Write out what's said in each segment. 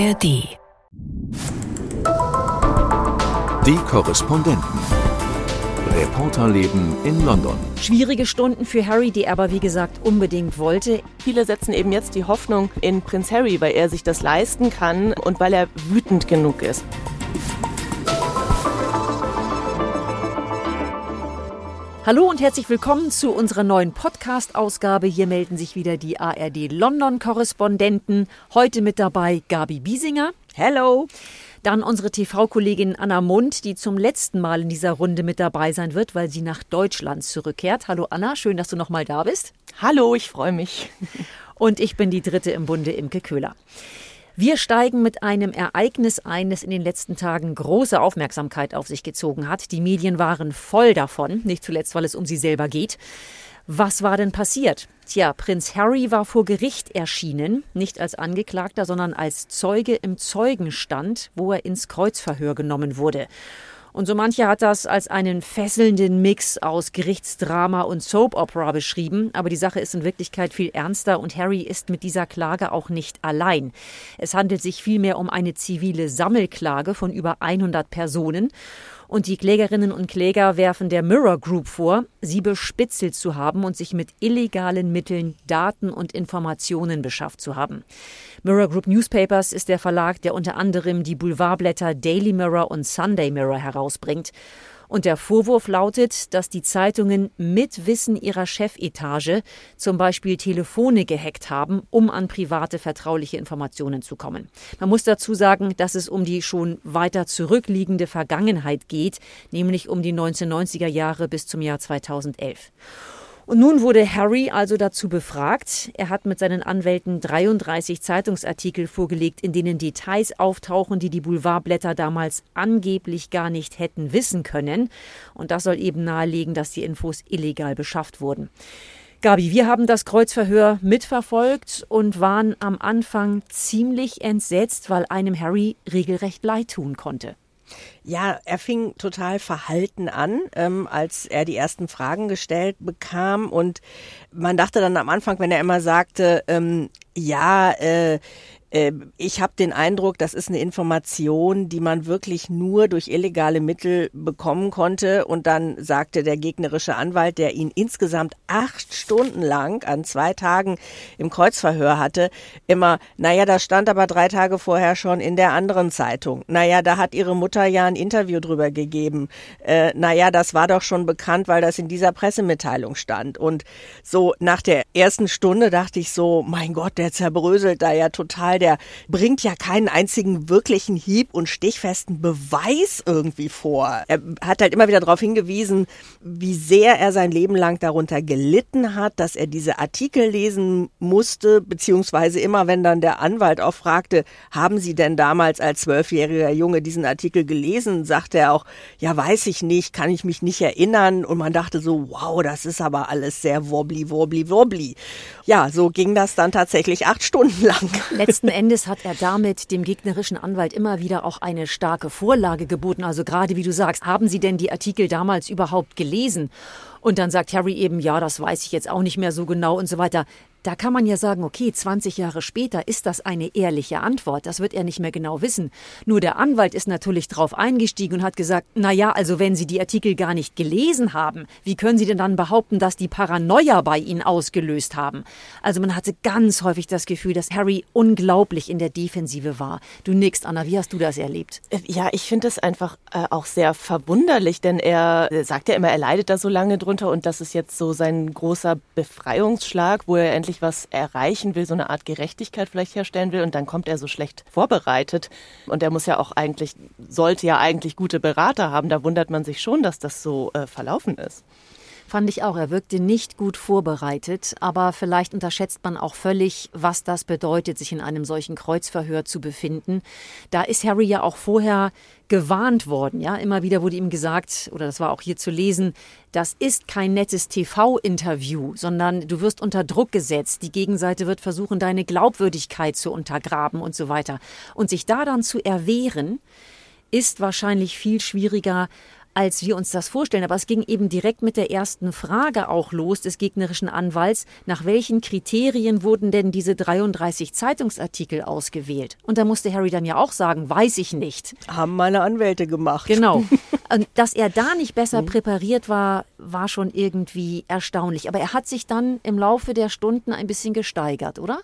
ARD. Die Korrespondenten. Reporterleben in London. Schwierige Stunden für Harry, die er aber wie gesagt unbedingt wollte. Viele setzen eben jetzt die Hoffnung in Prinz Harry, weil er sich das leisten kann und weil er wütend genug ist. Hallo und herzlich willkommen zu unserer neuen Podcast-Ausgabe. Hier melden sich wieder die ARD London-Korrespondenten. Heute mit dabei Gabi Biesinger. Hello. Dann unsere TV-Kollegin Anna Mund, die zum letzten Mal in dieser Runde mit dabei sein wird, weil sie nach Deutschland zurückkehrt. Hallo Anna, schön, dass du noch mal da bist. Hallo, ich freue mich. Und ich bin die dritte im Bunde, Imke Köhler. Wir steigen mit einem Ereignis ein, das in den letzten Tagen große Aufmerksamkeit auf sich gezogen hat. Die Medien waren voll davon, nicht zuletzt, weil es um sie selber geht. Was war denn passiert? Tja, Prinz Harry war vor Gericht erschienen, nicht als Angeklagter, sondern als Zeuge im Zeugenstand, wo er ins Kreuzverhör genommen wurde. Und so mancher hat das als einen fesselnden Mix aus Gerichtsdrama und Soap Opera beschrieben. Aber die Sache ist in Wirklichkeit viel ernster und Harry ist mit dieser Klage auch nicht allein. Es handelt sich vielmehr um eine zivile Sammelklage von über 100 Personen. Und die Klägerinnen und Kläger werfen der Mirror Group vor, sie bespitzelt zu haben und sich mit illegalen Mitteln Daten und Informationen beschafft zu haben. Mirror Group Newspapers ist der Verlag, der unter anderem die Boulevardblätter Daily Mirror und Sunday Mirror herausbringt. Und der Vorwurf lautet, dass die Zeitungen mit Wissen ihrer Chefetage zum Beispiel Telefone gehackt haben, um an private vertrauliche Informationen zu kommen. Man muss dazu sagen, dass es um die schon weiter zurückliegende Vergangenheit geht, nämlich um die 1990er Jahre bis zum Jahr 2011. Und nun wurde Harry also dazu befragt. Er hat mit seinen Anwälten 33 Zeitungsartikel vorgelegt, in denen Details auftauchen, die die Boulevardblätter damals angeblich gar nicht hätten wissen können. Und das soll eben nahelegen, dass die Infos illegal beschafft wurden. Gabi, wir haben das Kreuzverhör mitverfolgt und waren am Anfang ziemlich entsetzt, weil einem Harry regelrecht leid tun konnte. Ja, er fing total verhalten an, ähm, als er die ersten Fragen gestellt bekam. Und man dachte dann am Anfang, wenn er immer sagte, ähm, ja, äh, ich habe den Eindruck, das ist eine Information, die man wirklich nur durch illegale Mittel bekommen konnte. Und dann sagte der gegnerische Anwalt, der ihn insgesamt acht Stunden lang an zwei Tagen im Kreuzverhör hatte, immer, naja, das stand aber drei Tage vorher schon in der anderen Zeitung. Naja, da hat ihre Mutter ja ein Interview drüber gegeben. Äh, naja, das war doch schon bekannt, weil das in dieser Pressemitteilung stand. Und so nach der ersten Stunde dachte ich so, mein Gott, der zerbröselt da ja total der bringt ja keinen einzigen wirklichen Hieb- und stichfesten Beweis irgendwie vor. Er hat halt immer wieder darauf hingewiesen, wie sehr er sein Leben lang darunter gelitten hat, dass er diese Artikel lesen musste, beziehungsweise immer, wenn dann der Anwalt auch fragte, haben Sie denn damals als zwölfjähriger Junge diesen Artikel gelesen, sagte er auch, ja, weiß ich nicht, kann ich mich nicht erinnern. Und man dachte so, wow, das ist aber alles sehr wobbly, wobbly, wobbly. Ja, so ging das dann tatsächlich acht Stunden lang. Letzten Endes hat er damit dem gegnerischen Anwalt immer wieder auch eine starke Vorlage geboten. Also gerade wie du sagst, haben Sie denn die Artikel damals überhaupt gelesen? Und dann sagt Harry eben, ja, das weiß ich jetzt auch nicht mehr so genau und so weiter. Da kann man ja sagen, okay, 20 Jahre später ist das eine ehrliche Antwort. Das wird er nicht mehr genau wissen. Nur der Anwalt ist natürlich drauf eingestiegen und hat gesagt, na ja, also wenn Sie die Artikel gar nicht gelesen haben, wie können Sie denn dann behaupten, dass die Paranoia bei Ihnen ausgelöst haben? Also man hatte ganz häufig das Gefühl, dass Harry unglaublich in der Defensive war. Du nix, Anna, wie hast du das erlebt? Äh, ja, ich finde es einfach äh, auch sehr verwunderlich, denn er sagt ja immer, er leidet da so lange drunter und das ist jetzt so sein großer Befreiungsschlag, wo er endlich was erreichen will, so eine Art Gerechtigkeit vielleicht herstellen will und dann kommt er so schlecht vorbereitet und er muss ja auch eigentlich, sollte ja eigentlich gute Berater haben. Da wundert man sich schon, dass das so äh, verlaufen ist. Fand ich auch. Er wirkte nicht gut vorbereitet, aber vielleicht unterschätzt man auch völlig, was das bedeutet, sich in einem solchen Kreuzverhör zu befinden. Da ist Harry ja auch vorher gewarnt worden, ja. Immer wieder wurde ihm gesagt, oder das war auch hier zu lesen, das ist kein nettes TV-Interview, sondern du wirst unter Druck gesetzt. Die Gegenseite wird versuchen, deine Glaubwürdigkeit zu untergraben und so weiter. Und sich da dann zu erwehren, ist wahrscheinlich viel schwieriger, als wir uns das vorstellen. Aber es ging eben direkt mit der ersten Frage auch los des gegnerischen Anwalts. Nach welchen Kriterien wurden denn diese 33 Zeitungsartikel ausgewählt? Und da musste Harry dann ja auch sagen, weiß ich nicht. Haben meine Anwälte gemacht. Genau. Und dass er da nicht besser mhm. präpariert war, war schon irgendwie erstaunlich. Aber er hat sich dann im Laufe der Stunden ein bisschen gesteigert, oder?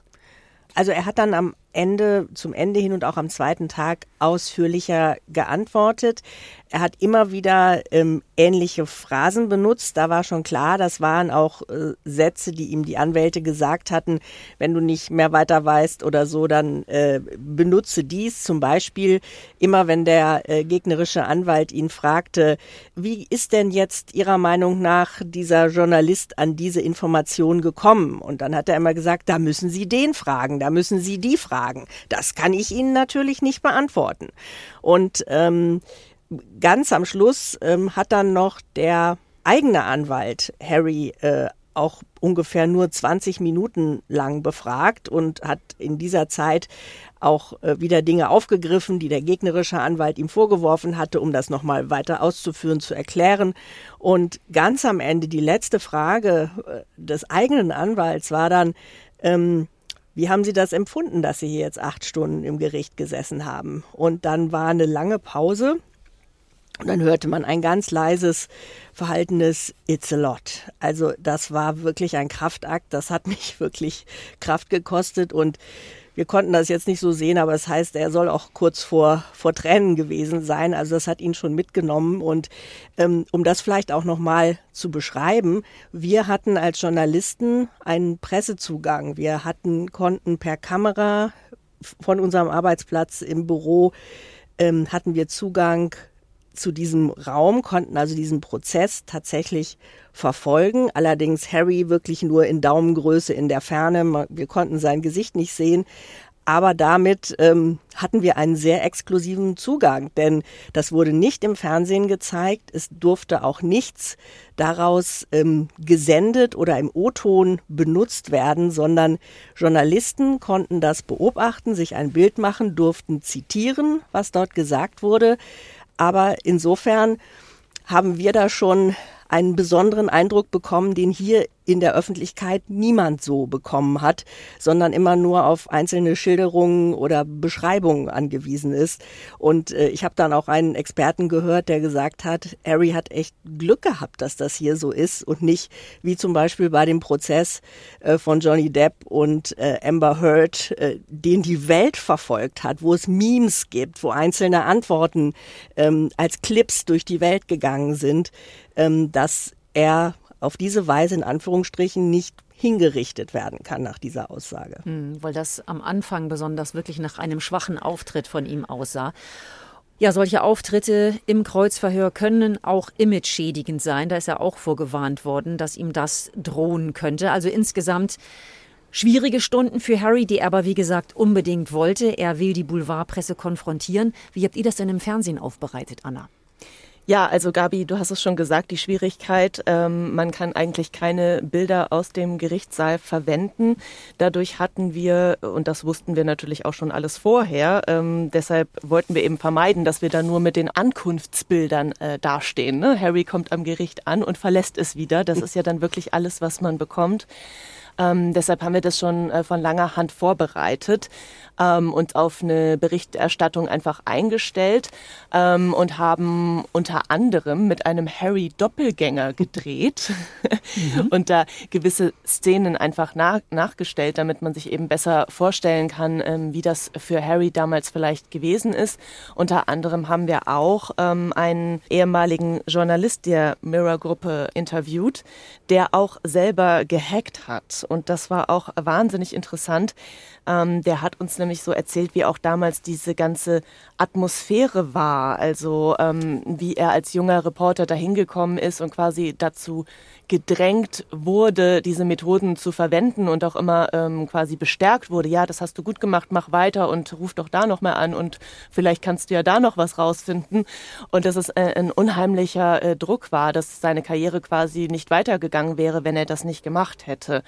Also er hat dann am Ende, zum Ende hin und auch am zweiten Tag ausführlicher geantwortet. Er hat immer wieder ähm, ähnliche Phrasen benutzt. Da war schon klar, das waren auch äh, Sätze, die ihm die Anwälte gesagt hatten, wenn du nicht mehr weiter weißt oder so, dann äh, benutze dies. Zum Beispiel immer, wenn der äh, gegnerische Anwalt ihn fragte, wie ist denn jetzt Ihrer Meinung nach dieser Journalist an diese Information gekommen? Und dann hat er immer gesagt, da müssen Sie den fragen, da müssen Sie die fragen. Fragen. Das kann ich Ihnen natürlich nicht beantworten. Und ähm, ganz am Schluss ähm, hat dann noch der eigene Anwalt Harry äh, auch ungefähr nur 20 Minuten lang befragt und hat in dieser Zeit auch äh, wieder Dinge aufgegriffen, die der gegnerische Anwalt ihm vorgeworfen hatte, um das nochmal weiter auszuführen, zu erklären. Und ganz am Ende die letzte Frage äh, des eigenen Anwalts war dann, ähm, wie haben Sie das empfunden, dass Sie hier jetzt acht Stunden im Gericht gesessen haben? Und dann war eine lange Pause. Und dann hörte man ein ganz leises, verhaltenes It's a lot. Also das war wirklich ein Kraftakt. Das hat mich wirklich Kraft gekostet. Und wir konnten das jetzt nicht so sehen, aber es das heißt, er soll auch kurz vor, vor Tränen gewesen sein. Also das hat ihn schon mitgenommen. Und ähm, um das vielleicht auch nochmal zu beschreiben, wir hatten als Journalisten einen Pressezugang. Wir hatten, konnten per Kamera von unserem Arbeitsplatz im Büro ähm, hatten wir Zugang zu diesem Raum, konnten also diesen Prozess tatsächlich verfolgen. Allerdings Harry wirklich nur in Daumengröße in der Ferne. Wir konnten sein Gesicht nicht sehen. Aber damit ähm, hatten wir einen sehr exklusiven Zugang, denn das wurde nicht im Fernsehen gezeigt. Es durfte auch nichts daraus ähm, gesendet oder im O-Ton benutzt werden, sondern Journalisten konnten das beobachten, sich ein Bild machen, durften zitieren, was dort gesagt wurde. Aber insofern haben wir da schon einen besonderen Eindruck bekommen, den hier in der Öffentlichkeit niemand so bekommen hat, sondern immer nur auf einzelne Schilderungen oder Beschreibungen angewiesen ist. Und äh, ich habe dann auch einen Experten gehört, der gesagt hat, Harry hat echt Glück gehabt, dass das hier so ist und nicht wie zum Beispiel bei dem Prozess äh, von Johnny Depp und äh, Amber Heard, äh, den die Welt verfolgt hat, wo es Memes gibt, wo einzelne Antworten ähm, als Clips durch die Welt gegangen sind, ähm, dass er auf diese Weise in Anführungsstrichen nicht hingerichtet werden kann nach dieser Aussage. Hm, weil das am Anfang besonders wirklich nach einem schwachen Auftritt von ihm aussah. Ja, solche Auftritte im Kreuzverhör können auch imageschädigend sein. Da ist er auch vorgewarnt worden, dass ihm das drohen könnte. Also insgesamt schwierige Stunden für Harry, die er aber wie gesagt unbedingt wollte. Er will die Boulevardpresse konfrontieren. Wie habt ihr das denn im Fernsehen aufbereitet, Anna? Ja, also Gabi, du hast es schon gesagt, die Schwierigkeit, ähm, man kann eigentlich keine Bilder aus dem Gerichtssaal verwenden. Dadurch hatten wir, und das wussten wir natürlich auch schon alles vorher, ähm, deshalb wollten wir eben vermeiden, dass wir da nur mit den Ankunftsbildern äh, dastehen. Ne? Harry kommt am Gericht an und verlässt es wieder. Das ist ja dann wirklich alles, was man bekommt. Ähm, deshalb haben wir das schon äh, von langer Hand vorbereitet ähm, und auf eine Berichterstattung einfach eingestellt ähm, und haben unter anderem mit einem Harry Doppelgänger gedreht mhm. und da gewisse Szenen einfach nach, nachgestellt, damit man sich eben besser vorstellen kann, ähm, wie das für Harry damals vielleicht gewesen ist. Unter anderem haben wir auch ähm, einen ehemaligen Journalist der Mirror-Gruppe interviewt, der auch selber gehackt hat. Und das war auch wahnsinnig interessant. Ähm, der hat uns nämlich so erzählt, wie auch damals diese ganze Atmosphäre war. Also ähm, wie er als junger Reporter dahin gekommen ist und quasi dazu gedrängt wurde, diese Methoden zu verwenden und auch immer ähm, quasi bestärkt wurde, ja, das hast du gut gemacht, mach weiter und ruf doch da nochmal an und vielleicht kannst du ja da noch was rausfinden. Und dass es äh, ein unheimlicher äh, Druck war, dass seine Karriere quasi nicht weitergegangen wäre, wenn er das nicht gemacht hätte.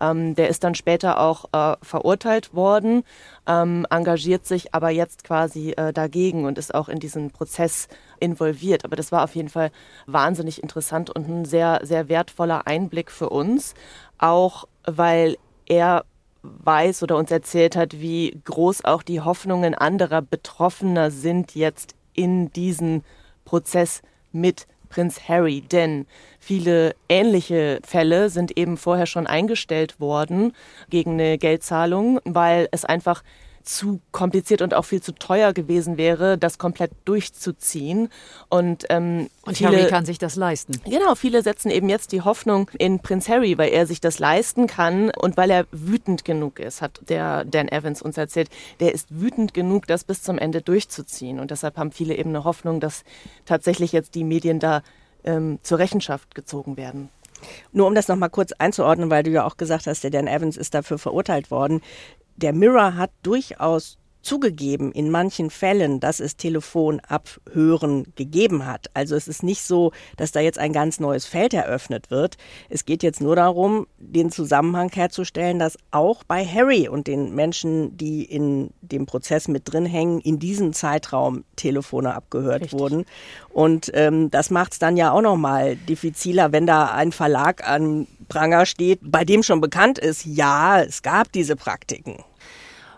Ähm, der ist dann später auch äh, verurteilt worden, ähm, engagiert sich aber jetzt quasi äh, dagegen und ist auch in diesen Prozess involviert. Aber das war auf jeden Fall wahnsinnig interessant und ein sehr, sehr wertvoller Einblick für uns. Auch weil er weiß oder uns erzählt hat, wie groß auch die Hoffnungen anderer Betroffener sind jetzt in diesen Prozess mit Prinz Harry. Denn viele ähnliche Fälle sind eben vorher schon eingestellt worden gegen eine Geldzahlung, weil es einfach zu kompliziert und auch viel zu teuer gewesen wäre, das komplett durchzuziehen. Und, ähm, und viele, Harry kann sich das leisten. Genau, viele setzen eben jetzt die Hoffnung in Prinz Harry, weil er sich das leisten kann und weil er wütend genug ist, hat der Dan Evans uns erzählt. Der ist wütend genug, das bis zum Ende durchzuziehen. Und deshalb haben viele eben eine Hoffnung, dass tatsächlich jetzt die Medien da ähm, zur Rechenschaft gezogen werden. Nur um das nochmal kurz einzuordnen, weil du ja auch gesagt hast, der Dan Evans ist dafür verurteilt worden der Mirror hat durchaus zugegeben in manchen Fällen, dass es Telefonabhören gegeben hat. Also es ist nicht so, dass da jetzt ein ganz neues Feld eröffnet wird. Es geht jetzt nur darum, den Zusammenhang herzustellen, dass auch bei Harry und den Menschen, die in dem Prozess mit drin hängen, in diesem Zeitraum Telefone abgehört Richtig. wurden. Und ähm, das macht es dann ja auch nochmal diffiziler, wenn da ein Verlag an Pranger steht, bei dem schon bekannt ist, ja, es gab diese Praktiken.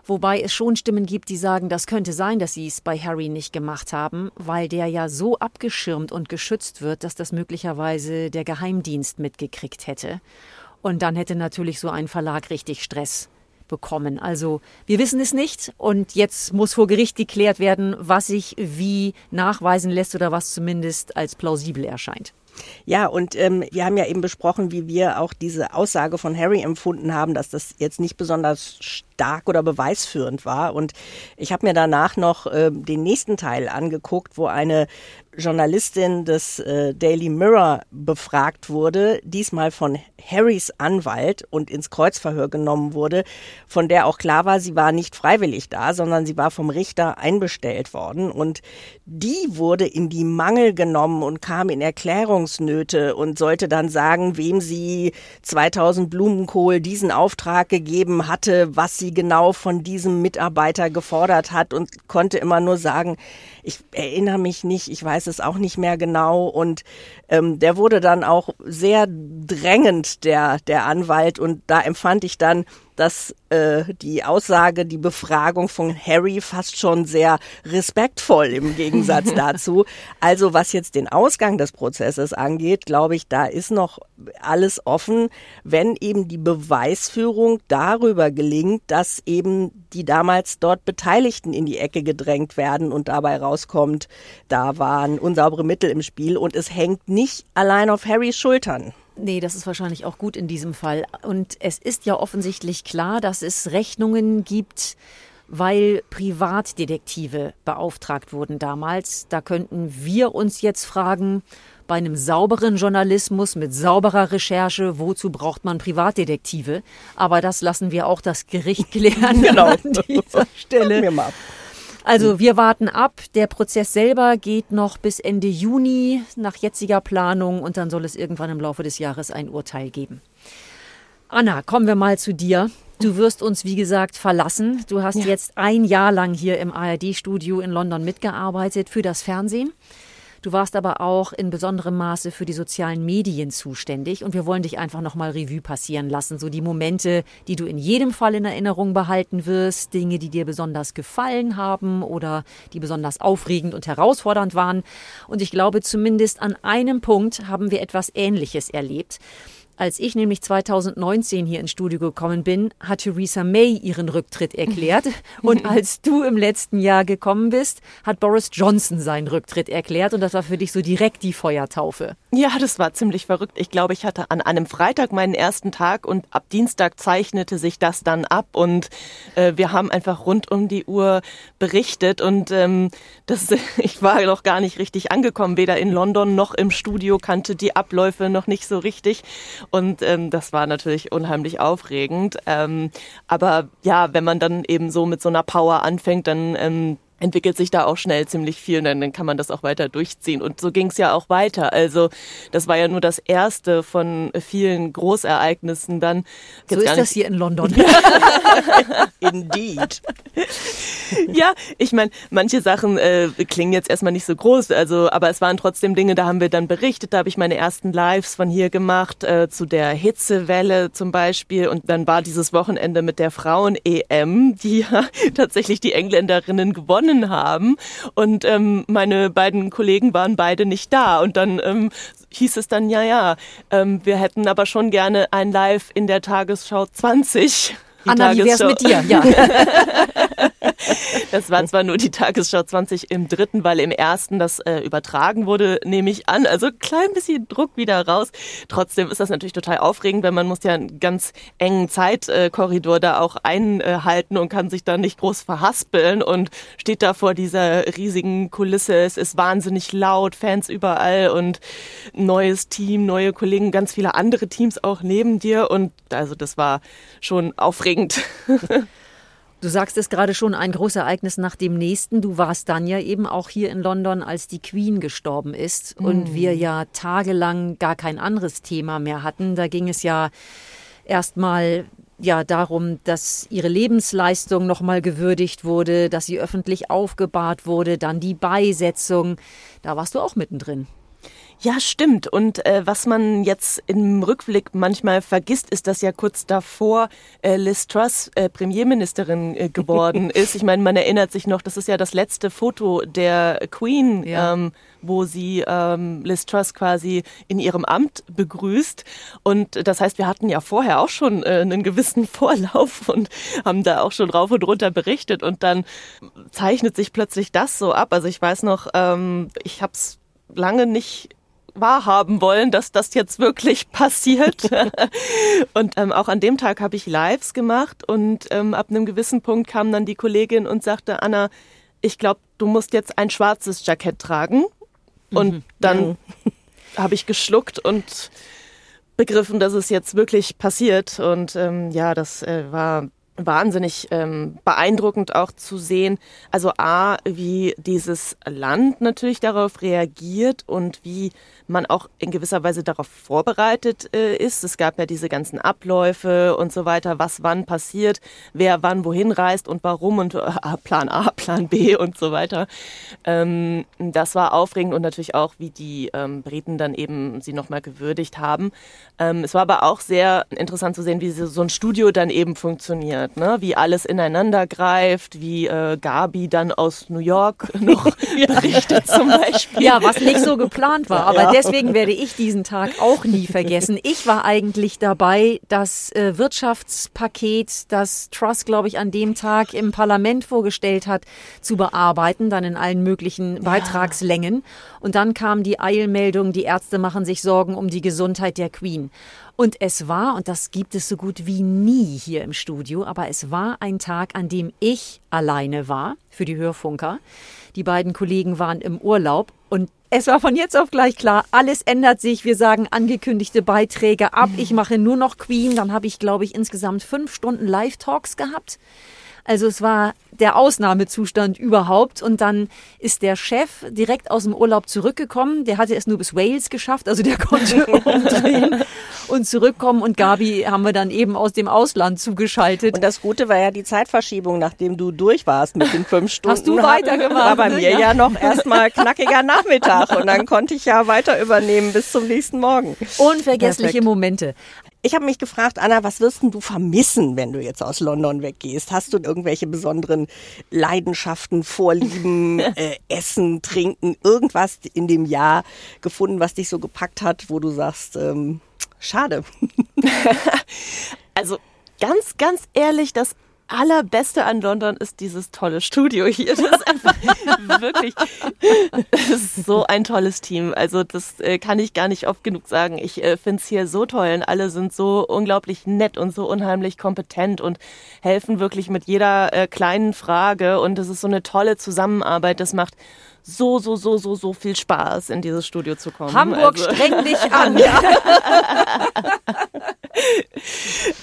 Wobei es schon Stimmen gibt, die sagen, das könnte sein, dass sie es bei Harry nicht gemacht haben, weil der ja so abgeschirmt und geschützt wird, dass das möglicherweise der Geheimdienst mitgekriegt hätte. Und dann hätte natürlich so ein Verlag richtig Stress bekommen. Also wir wissen es nicht und jetzt muss vor Gericht geklärt werden, was sich wie nachweisen lässt oder was zumindest als plausibel erscheint. Ja, und ähm, wir haben ja eben besprochen, wie wir auch diese Aussage von Harry empfunden haben, dass das jetzt nicht besonders stark oder beweisführend war. Und ich habe mir danach noch äh, den nächsten Teil angeguckt, wo eine Journalistin des äh, Daily Mirror befragt wurde, diesmal von Harrys Anwalt und ins Kreuzverhör genommen wurde, von der auch klar war, sie war nicht freiwillig da, sondern sie war vom Richter einbestellt worden. Und die wurde in die Mangel genommen und kam in Erklärungsnöte und sollte dann sagen, wem sie 2000 Blumenkohl diesen Auftrag gegeben hatte, was sie genau von diesem Mitarbeiter gefordert hat und konnte immer nur sagen, ich erinnere mich nicht, ich weiß es auch nicht mehr genau. Und ähm, der wurde dann auch sehr drängend, der, der Anwalt. Und da empfand ich dann, dass äh, die Aussage, die Befragung von Harry fast schon sehr respektvoll im Gegensatz dazu. Also was jetzt den Ausgang des Prozesses angeht, glaube ich, da ist noch alles offen, wenn eben die Beweisführung darüber gelingt, dass eben die damals dort Beteiligten in die Ecke gedrängt werden und dabei rauskommt, da waren unsaubere Mittel im Spiel und es hängt nicht allein auf Harrys Schultern. Nee, das ist wahrscheinlich auch gut in diesem Fall. Und es ist ja offensichtlich klar, dass es Rechnungen gibt, weil Privatdetektive beauftragt wurden damals. Da könnten wir uns jetzt fragen, bei einem sauberen Journalismus mit sauberer Recherche, wozu braucht man Privatdetektive? Aber das lassen wir auch das Gericht klären genau. an dieser Stelle. Mir mal ab. Also wir warten ab. Der Prozess selber geht noch bis Ende Juni nach jetziger Planung und dann soll es irgendwann im Laufe des Jahres ein Urteil geben. Anna, kommen wir mal zu dir. Du wirst uns, wie gesagt, verlassen. Du hast ja. jetzt ein Jahr lang hier im ARD-Studio in London mitgearbeitet für das Fernsehen. Du warst aber auch in besonderem Maße für die sozialen Medien zuständig und wir wollen dich einfach nochmal Revue passieren lassen. So die Momente, die du in jedem Fall in Erinnerung behalten wirst, Dinge, die dir besonders gefallen haben oder die besonders aufregend und herausfordernd waren. Und ich glaube, zumindest an einem Punkt haben wir etwas Ähnliches erlebt. Als ich nämlich 2019 hier ins Studio gekommen bin, hat Theresa May ihren Rücktritt erklärt. Und als du im letzten Jahr gekommen bist, hat Boris Johnson seinen Rücktritt erklärt. Und das war für dich so direkt die Feuertaufe. Ja, das war ziemlich verrückt. Ich glaube, ich hatte an einem Freitag meinen ersten Tag und ab Dienstag zeichnete sich das dann ab. Und äh, wir haben einfach rund um die Uhr berichtet. Und ähm, das, ich war noch gar nicht richtig angekommen, weder in London noch im Studio, kannte die Abläufe noch nicht so richtig. Und ähm, das war natürlich unheimlich aufregend. Ähm, aber ja, wenn man dann eben so mit so einer Power anfängt, dann ähm, entwickelt sich da auch schnell ziemlich viel und dann, dann kann man das auch weiter durchziehen. Und so ging es ja auch weiter. Also das war ja nur das erste von vielen Großereignissen dann. So ist das hier in London. Indeed. ja, ich meine, manche Sachen äh, klingen jetzt erstmal nicht so groß, also aber es waren trotzdem Dinge, da haben wir dann berichtet, da habe ich meine ersten Lives von hier gemacht, äh, zu der Hitzewelle zum Beispiel. Und dann war dieses Wochenende mit der Frauen-EM, die ja tatsächlich die Engländerinnen gewonnen gewonnen haben. Und ähm, meine beiden Kollegen waren beide nicht da. Und dann ähm, hieß es dann, ja, ja, ähm, wir hätten aber schon gerne ein Live in der Tagesschau 20. Die Anna, wie wär's mit dir? Ja. das war zwar nur die Tagesschau 20 im dritten, weil im ersten das äh, übertragen wurde, nehme ich an. Also klein bisschen Druck wieder raus. Trotzdem ist das natürlich total aufregend, weil man muss ja einen ganz engen Zeitkorridor da auch einhalten und kann sich da nicht groß verhaspeln und steht da vor dieser riesigen Kulisse. Es ist wahnsinnig laut, Fans überall und neues Team, neue Kollegen, ganz viele andere Teams auch neben dir und also das war schon aufregend. Du sagst es gerade schon, ein großes Ereignis nach dem nächsten. Du warst dann ja eben auch hier in London, als die Queen gestorben ist mm. und wir ja tagelang gar kein anderes Thema mehr hatten. Da ging es ja erstmal ja darum, dass ihre Lebensleistung nochmal gewürdigt wurde, dass sie öffentlich aufgebahrt wurde, dann die Beisetzung. Da warst du auch mittendrin. Ja, stimmt. Und äh, was man jetzt im Rückblick manchmal vergisst, ist, dass ja kurz davor äh, Liz Truss äh, Premierministerin äh, geworden ist. Ich meine, man erinnert sich noch, das ist ja das letzte Foto der Queen, ja. ähm, wo sie ähm, Liz Truss quasi in ihrem Amt begrüßt. Und das heißt, wir hatten ja vorher auch schon äh, einen gewissen Vorlauf und haben da auch schon rauf und runter berichtet. Und dann zeichnet sich plötzlich das so ab. Also ich weiß noch, ähm, ich habe es lange nicht wahrhaben wollen, dass das jetzt wirklich passiert. und ähm, auch an dem Tag habe ich Lives gemacht und ähm, ab einem gewissen Punkt kam dann die Kollegin und sagte, Anna, ich glaube, du musst jetzt ein schwarzes Jackett tragen. Und mhm. dann ja. habe ich geschluckt und begriffen, dass es jetzt wirklich passiert. Und ähm, ja, das äh, war wahnsinnig ähm, beeindruckend auch zu sehen. Also a, wie dieses Land natürlich darauf reagiert und wie man auch in gewisser Weise darauf vorbereitet äh, ist. Es gab ja diese ganzen Abläufe und so weiter, was wann passiert, wer wann wohin reist und warum und äh, Plan A, Plan B und so weiter. Ähm, das war aufregend und natürlich auch, wie die ähm, Briten dann eben sie nochmal gewürdigt haben. Ähm, es war aber auch sehr interessant zu sehen, wie so ein Studio dann eben funktioniert, ne? wie alles ineinander greift, wie äh, Gabi dann aus New York noch berichtet zum Beispiel. Ja, was nicht so geplant war, aber ja deswegen werde ich diesen Tag auch nie vergessen. Ich war eigentlich dabei, das äh, Wirtschaftspaket, das Truss, glaube ich, an dem Tag im Parlament vorgestellt hat, zu bearbeiten, dann in allen möglichen Beitragslängen. Und dann kam die Eilmeldung, die Ärzte machen sich Sorgen um die Gesundheit der Queen. Und es war, und das gibt es so gut wie nie hier im Studio, aber es war ein Tag, an dem ich alleine war für die Hörfunker. Die beiden Kollegen waren im Urlaub und es war von jetzt auf gleich klar, alles ändert sich. Wir sagen angekündigte Beiträge ab. Ich mache nur noch Queen. Dann habe ich, glaube ich, insgesamt fünf Stunden Live-Talks gehabt. Also es war der Ausnahmezustand überhaupt. Und dann ist der Chef direkt aus dem Urlaub zurückgekommen. Der hatte es nur bis Wales geschafft, also der konnte umdrehen und zurückkommen. Und Gabi haben wir dann eben aus dem Ausland zugeschaltet. Und das Gute war ja die Zeitverschiebung, nachdem du durch warst mit den fünf Stunden. Hast du weitergemacht? War bei ne? mir ja, ja noch erstmal knackiger Nachmittag. Und dann konnte ich ja weiter übernehmen bis zum nächsten Morgen. Unvergessliche Perfekt. Momente. Ich habe mich gefragt, Anna, was wirst du vermissen, wenn du jetzt aus London weggehst? Hast du irgendwelche besonderen Leidenschaften, Vorlieben, äh, Essen, Trinken, irgendwas in dem Jahr gefunden, was dich so gepackt hat, wo du sagst, ähm, schade? also ganz, ganz ehrlich, das allerbeste an London ist dieses tolle Studio hier. Das ist einfach wirklich das ist so ein tolles Team. Also das äh, kann ich gar nicht oft genug sagen. Ich äh, finde es hier so toll und alle sind so unglaublich nett und so unheimlich kompetent und helfen wirklich mit jeder äh, kleinen Frage und es ist so eine tolle Zusammenarbeit. Das macht so, so, so, so, so viel Spaß, in dieses Studio zu kommen. Hamburg, also. streng dich an.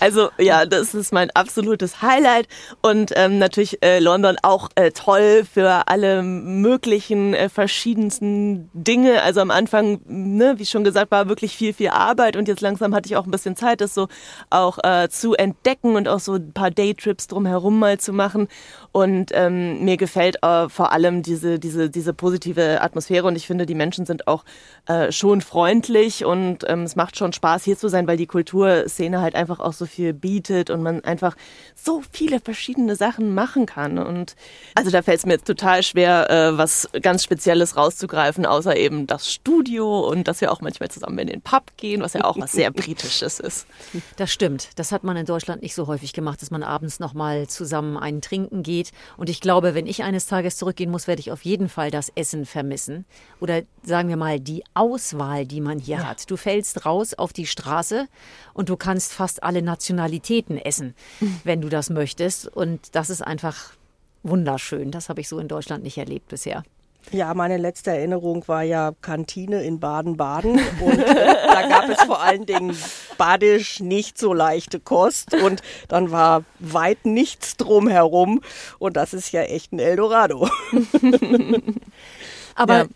Also ja, das ist mein absolutes Highlight und ähm, natürlich äh, London auch äh, toll für alle möglichen äh, verschiedensten Dinge. Also am Anfang, ne, wie schon gesagt, war wirklich viel, viel Arbeit und jetzt langsam hatte ich auch ein bisschen Zeit, das so auch äh, zu entdecken und auch so ein paar Daytrips drumherum mal zu machen. Und ähm, mir gefällt äh, vor allem diese, diese, diese positive Atmosphäre und ich finde, die Menschen sind auch äh, schon freundlich und ähm, es macht schon Spaß, hier zu sein, weil die Kulturszene halt einfach auch so viel bietet und man einfach so viele verschiedene Sachen machen kann. Und also da fällt es mir jetzt total schwer, äh, was ganz Spezielles rauszugreifen, außer eben das Studio und dass wir auch manchmal zusammen in den Pub gehen, was ja auch was sehr Britisches ist. Das stimmt. Das hat man in Deutschland nicht so häufig gemacht, dass man abends nochmal zusammen einen trinken geht. Und ich glaube, wenn ich eines Tages zurückgehen muss, werde ich auf jeden Fall das Essen vermissen. Oder sagen wir mal, die Auswahl, die man hier ja. hat. Du fällst raus auf die Straße und du kannst fast alle Nationalitäten essen, wenn du das möchtest. Und das ist einfach wunderschön. Das habe ich so in Deutschland nicht erlebt bisher. Ja, meine letzte Erinnerung war ja Kantine in Baden-Baden und äh, da gab es vor allen Dingen badisch nicht so leichte Kost und dann war weit nichts drumherum und das ist ja echt ein Eldorado. Aber ja.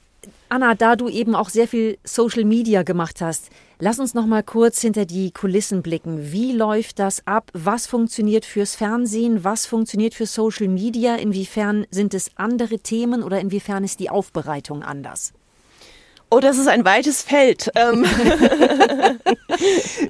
Anna, da du eben auch sehr viel Social Media gemacht hast, lass uns noch mal kurz hinter die Kulissen blicken. Wie läuft das ab? Was funktioniert fürs Fernsehen? Was funktioniert für Social Media? Inwiefern sind es andere Themen oder inwiefern ist die Aufbereitung anders? Oh, das ist ein weites Feld. Ähm.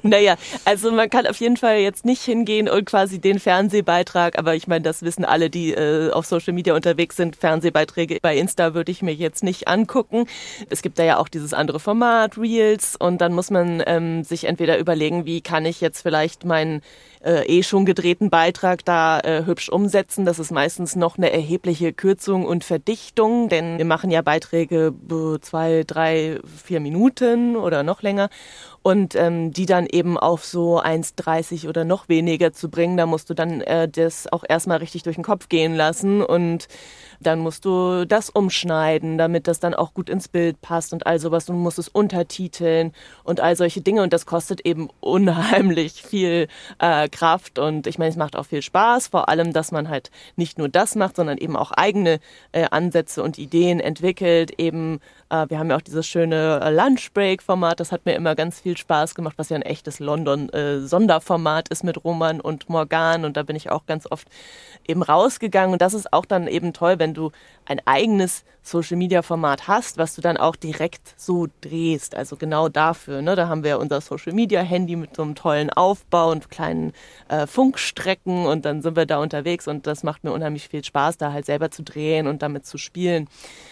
naja, also man kann auf jeden Fall jetzt nicht hingehen und quasi den Fernsehbeitrag, aber ich meine, das wissen alle, die äh, auf Social Media unterwegs sind. Fernsehbeiträge bei Insta würde ich mir jetzt nicht angucken. Es gibt da ja auch dieses andere Format, Reels, und dann muss man ähm, sich entweder überlegen, wie kann ich jetzt vielleicht meinen äh, eh schon gedrehten Beitrag da äh, hübsch umsetzen. Das ist meistens noch eine erhebliche Kürzung und Verdichtung, denn wir machen ja Beiträge zwei, drei, vier Minuten oder noch länger und ähm, die dann eben auf so 1,30 oder noch weniger zu bringen, da musst du dann äh, das auch erstmal richtig durch den Kopf gehen lassen. Und dann musst du das umschneiden, damit das dann auch gut ins Bild passt und all sowas. Du musst es untertiteln und all solche Dinge. Und das kostet eben unheimlich viel äh, Kraft. Und ich meine, es macht auch viel Spaß, vor allem, dass man halt nicht nur das macht, sondern eben auch eigene äh, Ansätze und Ideen entwickelt, eben äh, wir haben ja auch dieses schöne äh, Lunchbreak-Format, das hat mir immer ganz viel Spaß gemacht, was ja ein echtes London-Sonderformat ist mit Roman und Morgan und da bin ich auch ganz oft eben rausgegangen und das ist auch dann eben toll, wenn du ein eigenes Social-Media-Format hast, was du dann auch direkt so drehst, also genau dafür. Ne? Da haben wir unser Social-Media-Handy mit so einem tollen Aufbau und kleinen äh, Funkstrecken und dann sind wir da unterwegs und das macht mir unheimlich viel Spaß, da halt selber zu drehen und damit zu spielen.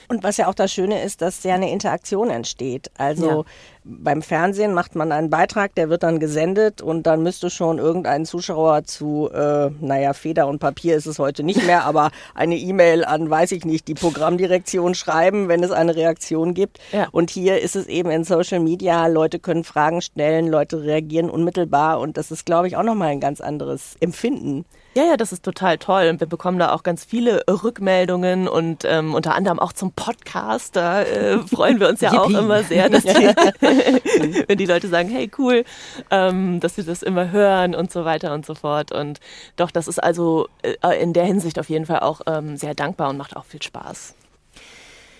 Und was ja auch das Schöne ist, dass ja eine Interaktion entsteht. Also ja. beim Fernsehen macht man einen Beitrag, der wird dann gesendet und dann müsste schon irgendein Zuschauer zu, äh, naja, Feder und Papier ist es heute nicht mehr, aber eine E-Mail an, weiß ich nicht, die Programmdirektion schreiben, wenn es eine Reaktion gibt. Ja. Und hier ist es eben in Social Media, Leute können Fragen stellen, Leute reagieren unmittelbar und das ist, glaube ich, auch nochmal ein ganz anderes Empfinden. Ja, ja, das ist total toll. Und wir bekommen da auch ganz viele Rückmeldungen und ähm, unter anderem auch zum Podcast. Da äh, freuen wir uns ja auch immer sehr, dass die, wenn die Leute sagen, hey cool, ähm, dass wir das immer hören und so weiter und so fort. Und doch, das ist also äh, in der Hinsicht auf jeden Fall auch ähm, sehr dankbar und macht auch viel Spaß.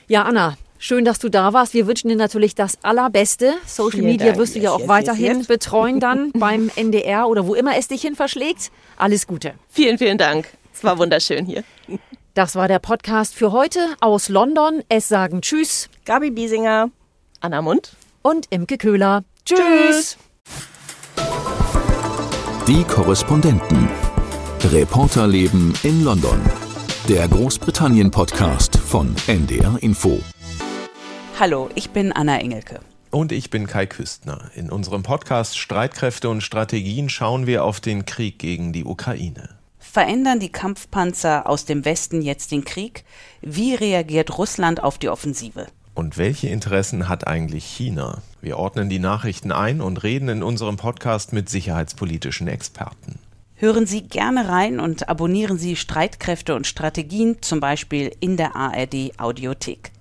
Ja, Anna, Schön, dass du da warst. Wir wünschen dir natürlich das Allerbeste. Social Vielen Media Dank. wirst du ja auch yes, weiterhin yes. betreuen dann beim NDR oder wo immer es dich hin verschlägt. Alles Gute. Vielen, vielen Dank. Es war wunderschön hier. Das war der Podcast für heute aus London. Es sagen Tschüss. Gabi Biesinger, Anna Mund und Imke Köhler. Tschüss. Die Korrespondenten. Reporterleben in London. Der Großbritannien-Podcast von NDR Info. Hallo, ich bin Anna Engelke. Und ich bin Kai Küstner. In unserem Podcast Streitkräfte und Strategien schauen wir auf den Krieg gegen die Ukraine. Verändern die Kampfpanzer aus dem Westen jetzt den Krieg? Wie reagiert Russland auf die Offensive? Und welche Interessen hat eigentlich China? Wir ordnen die Nachrichten ein und reden in unserem Podcast mit sicherheitspolitischen Experten. Hören Sie gerne rein und abonnieren Sie Streitkräfte und Strategien, zum Beispiel in der ARD Audiothek.